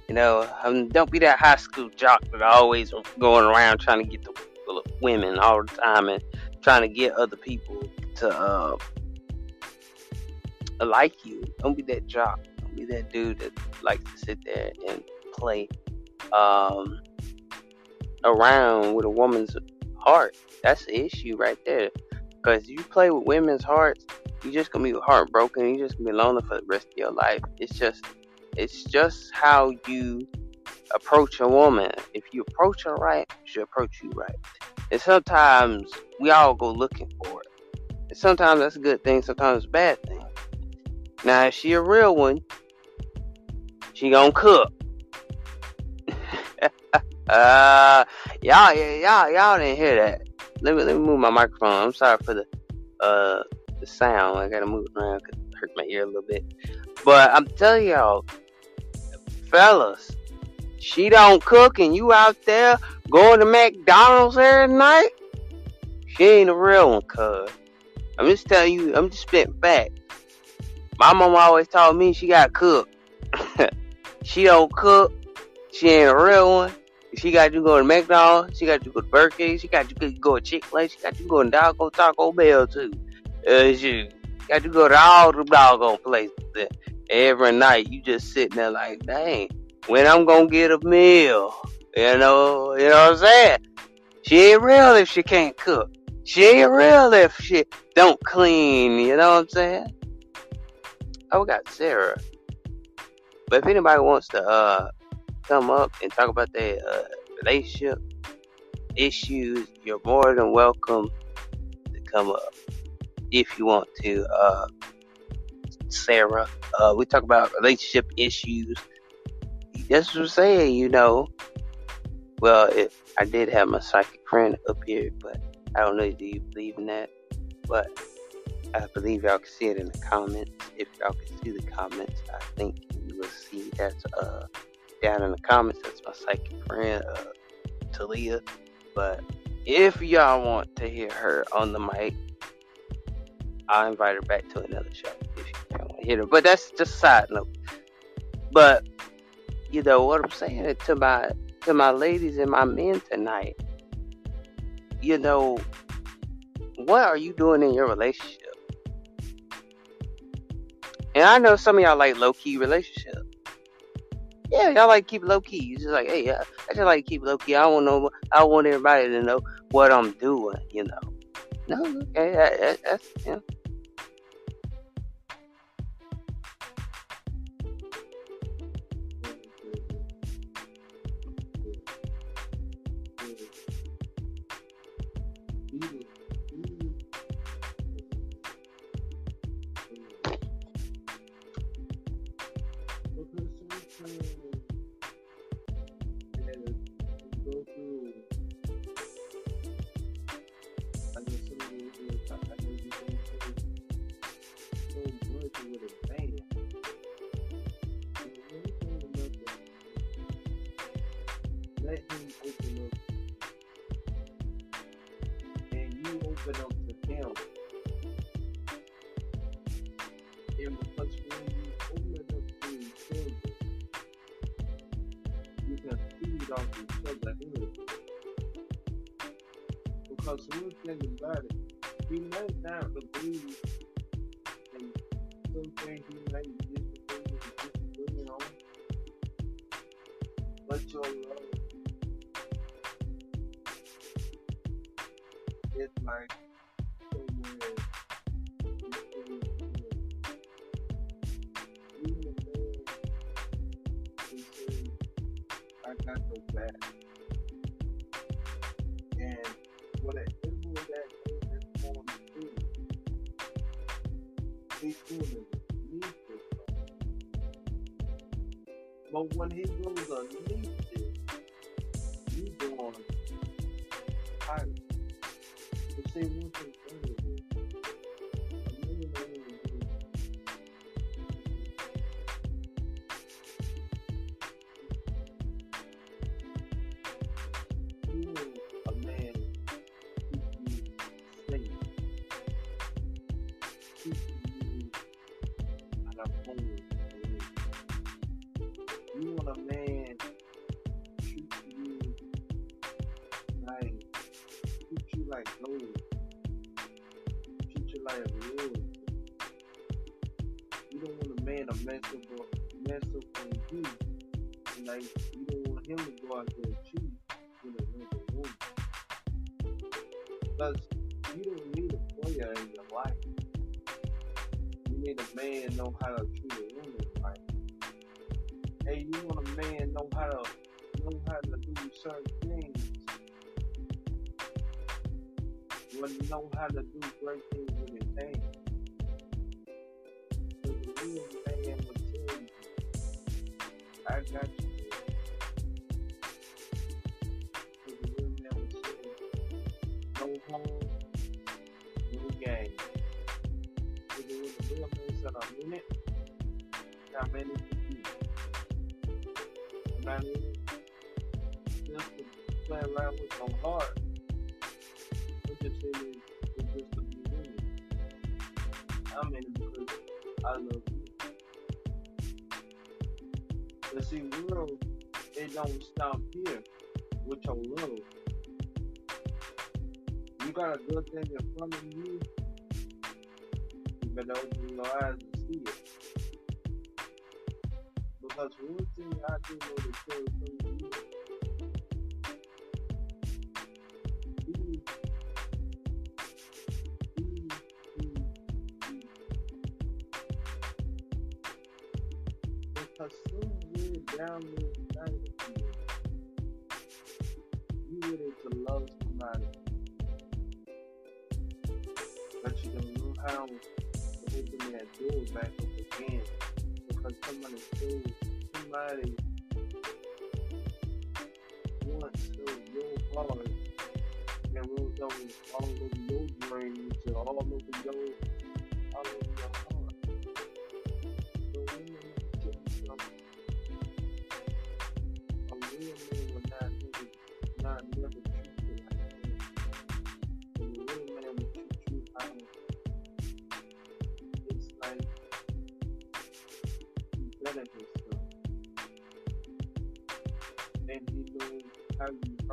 You know, um, don't be that high school jock that always going around trying to get the women all the time and trying to get other people to uh, like you. Don't be that jock. Don't be that dude that likes to sit there and play um, around with a woman's heart. That's the issue right there. Because you play with women's hearts, you're just gonna be heartbroken. You're just gonna be lonely for the rest of your life. It's just, it's just how you approach a woman. If you approach her right, she approach you right. And sometimes we all go looking for it. And sometimes that's a good thing. Sometimes it's a bad thing. Now, if she a real one, she gonna cook. uh, y'all, y'all, y'all didn't hear that. Let me let me move my microphone. I'm sorry for the uh the sound. I gotta move around because it hurt my ear a little bit. But I'm telling y'all, fellas, she don't cook and you out there going to McDonald's every night. She ain't a real one, cuz. I'm just telling you, I'm just spitting back. My mom always told me she got cook. she don't cook. She ain't a real one. She got you going to McDonald's. She got you go to Burger King. She got you go to Chick Fil A. She got you going to Taco Taco Bell too. Uh, she got you go to all the doggone places. Every night you just sitting there like, dang, when I'm gonna get a meal? You know, you know what I'm saying? She ain't real if she can't cook. She ain't real if she don't clean. You know what I'm saying? Oh, we got Sarah. But if anybody wants to uh come up and talk about their uh, relationship issues, you're more than welcome to come up if you want to. Uh, Sarah, uh, we talk about relationship issues. That's what I'm saying, you know. Well, if I did have my psychic friend up here, but I don't know. Do you believe in that? But I believe y'all can see it in the comments. If y'all can see the comments, I think you will see that uh, down in the comments. That's my psychic friend, uh, Talia. But if y'all want to hear her on the mic, I'll invite her back to another show if you want to hear her. But that's just a side note. But you know what I'm saying to my to my ladies and my men tonight. You know, what are you doing in your relationship? And I know some of y'all like low key relationship. Yeah, y'all like keep low key. You just like, hey, yeah, I just like keep low key. I don't know. I want everybody to know what I'm doing. You know. No, okay, that, that, that's yeah. Open up to him. And because when you open up to each you can feed off each other energy. Because one thing about it, he might not agree But when he goes underneath it, you doing higher. But see, one thing man to mess up on- mess up on you. Like you don't want him to go out there and cheat with another woman. Because you don't need a player in your life. You need a man know how to treat a woman right. Hey, you want a man know how to know how to do certain things. Well, know how to do great things with his hands. I got you. No no game. So the the real in I'm in it for you. I'm not just to play around with my heart. I'm just in it just to be. I'm in it because I love you. But see, world, it don't stop here with your love. You got a good thing in front of you, you better open your eyes and see it. Because one thing I do know tell from you,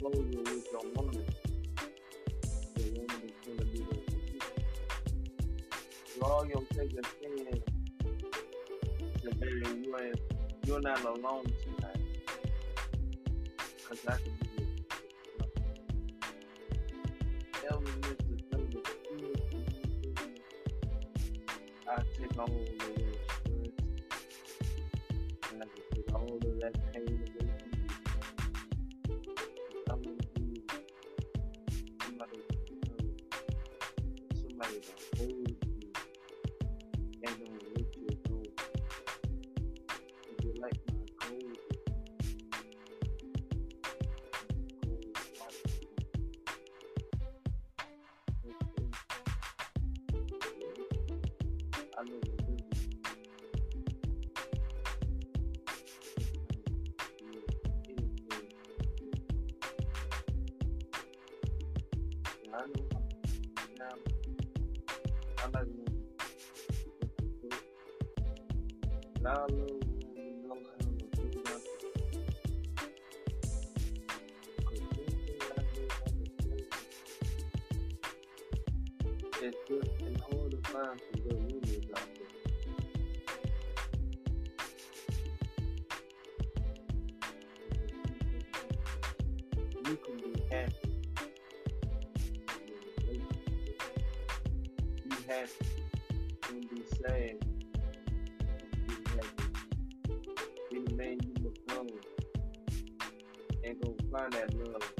you're with your woman, the woman is gonna be there for you. You your stand that baby you ain't you're not alone tonight. Cause I can It's good in all the fire. find that love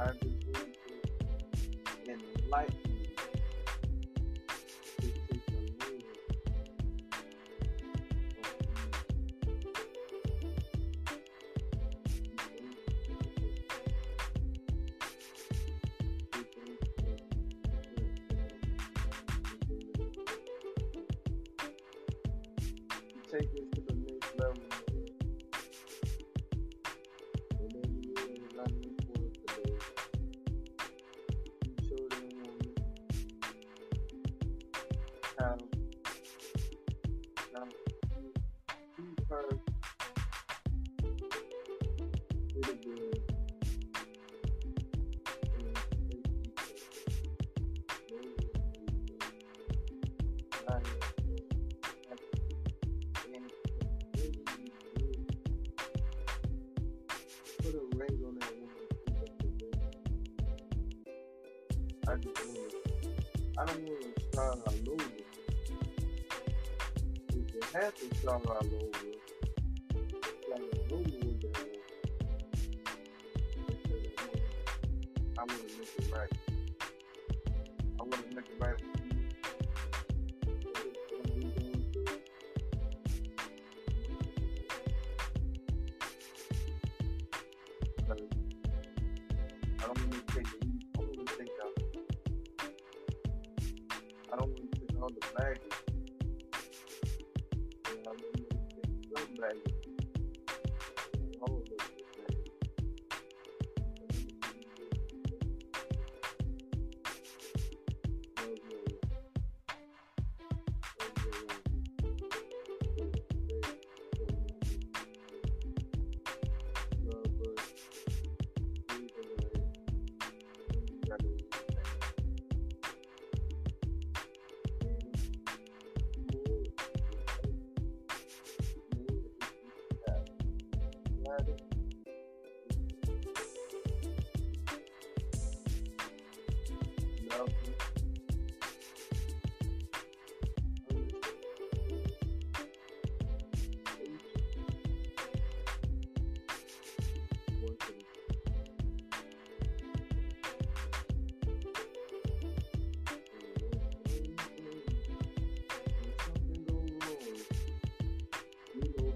I'm just going to enlighten you to take the meaning Take this I just want to, I don't want to start all over. We can't to start all over, start all over again. I'm gonna make it right.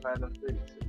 vai dar tudo.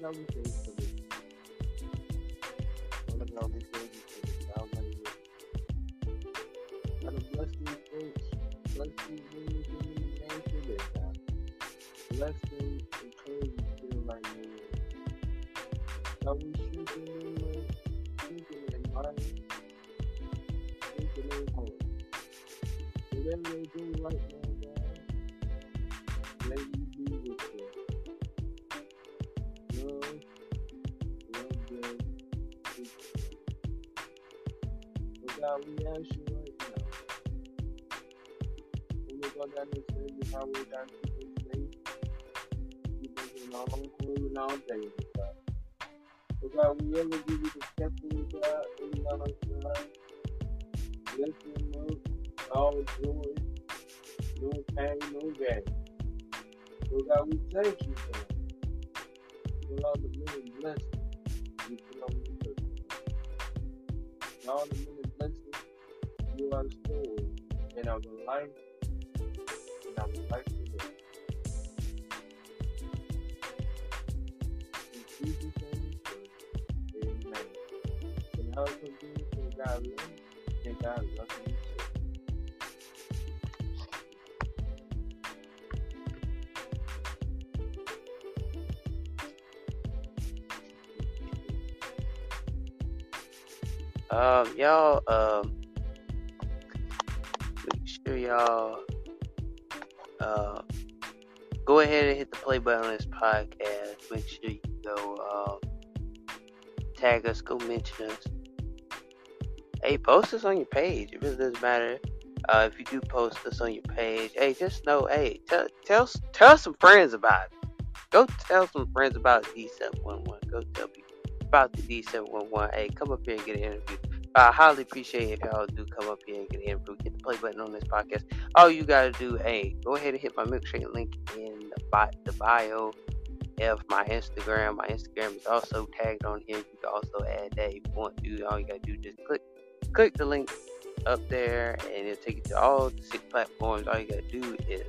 About we for But God, we ask you right now, when we go down this service, how we got to keep them safe, keep them in our own home and our days, God. But God, we ever give you the God love, and God love you too. Um, y'all, um, make sure y'all, uh, go ahead and hit the play button on this podcast. Make sure you go, um, tag us, go mention us. Hey, post this on your page. It really doesn't matter. Uh, if you do post this on your page, hey, just know, hey, tell tell tell some friends about it. Go tell some friends about D711. Go tell people about the D711. Hey, come up here and get an interview. I highly appreciate if y'all do come up here and get an interview. Hit the play button on this podcast. All you gotta do, hey, go ahead and hit my milkshake link in the, bi- the bio of my Instagram. My Instagram is also tagged on here. You can also add that if you want to. All you gotta do just click click the link up there and it'll take you to all the six platforms. All you gotta do is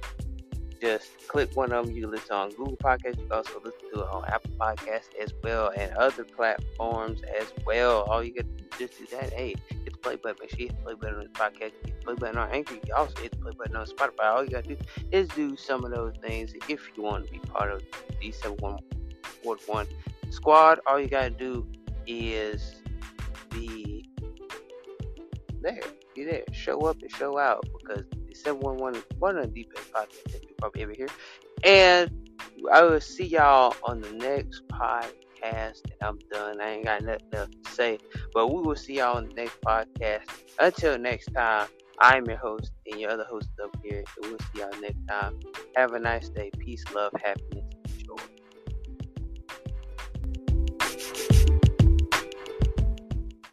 just click one of them. You can listen on Google Podcasts. You can also listen to it on Apple Podcasts as well and other platforms as well. All you got to do is just do that. Hey, hit the play button. Make sure you hit the play button on this podcast. Hit the play button on Anchor. You also hit the play button on Spotify. All you got to do is do some of those things if you want to be part of the D7141 squad. All you got to do is there. Be there. Show up and show out because the 711 is one of the best podcasts that you probably ever hear. And I will see y'all on the next podcast. And I'm done. I ain't got nothing else to say. But we will see y'all on the next podcast. Until next time, I'm your host and your other host up here. And we'll see y'all next time. Have a nice day. Peace, love, happiness.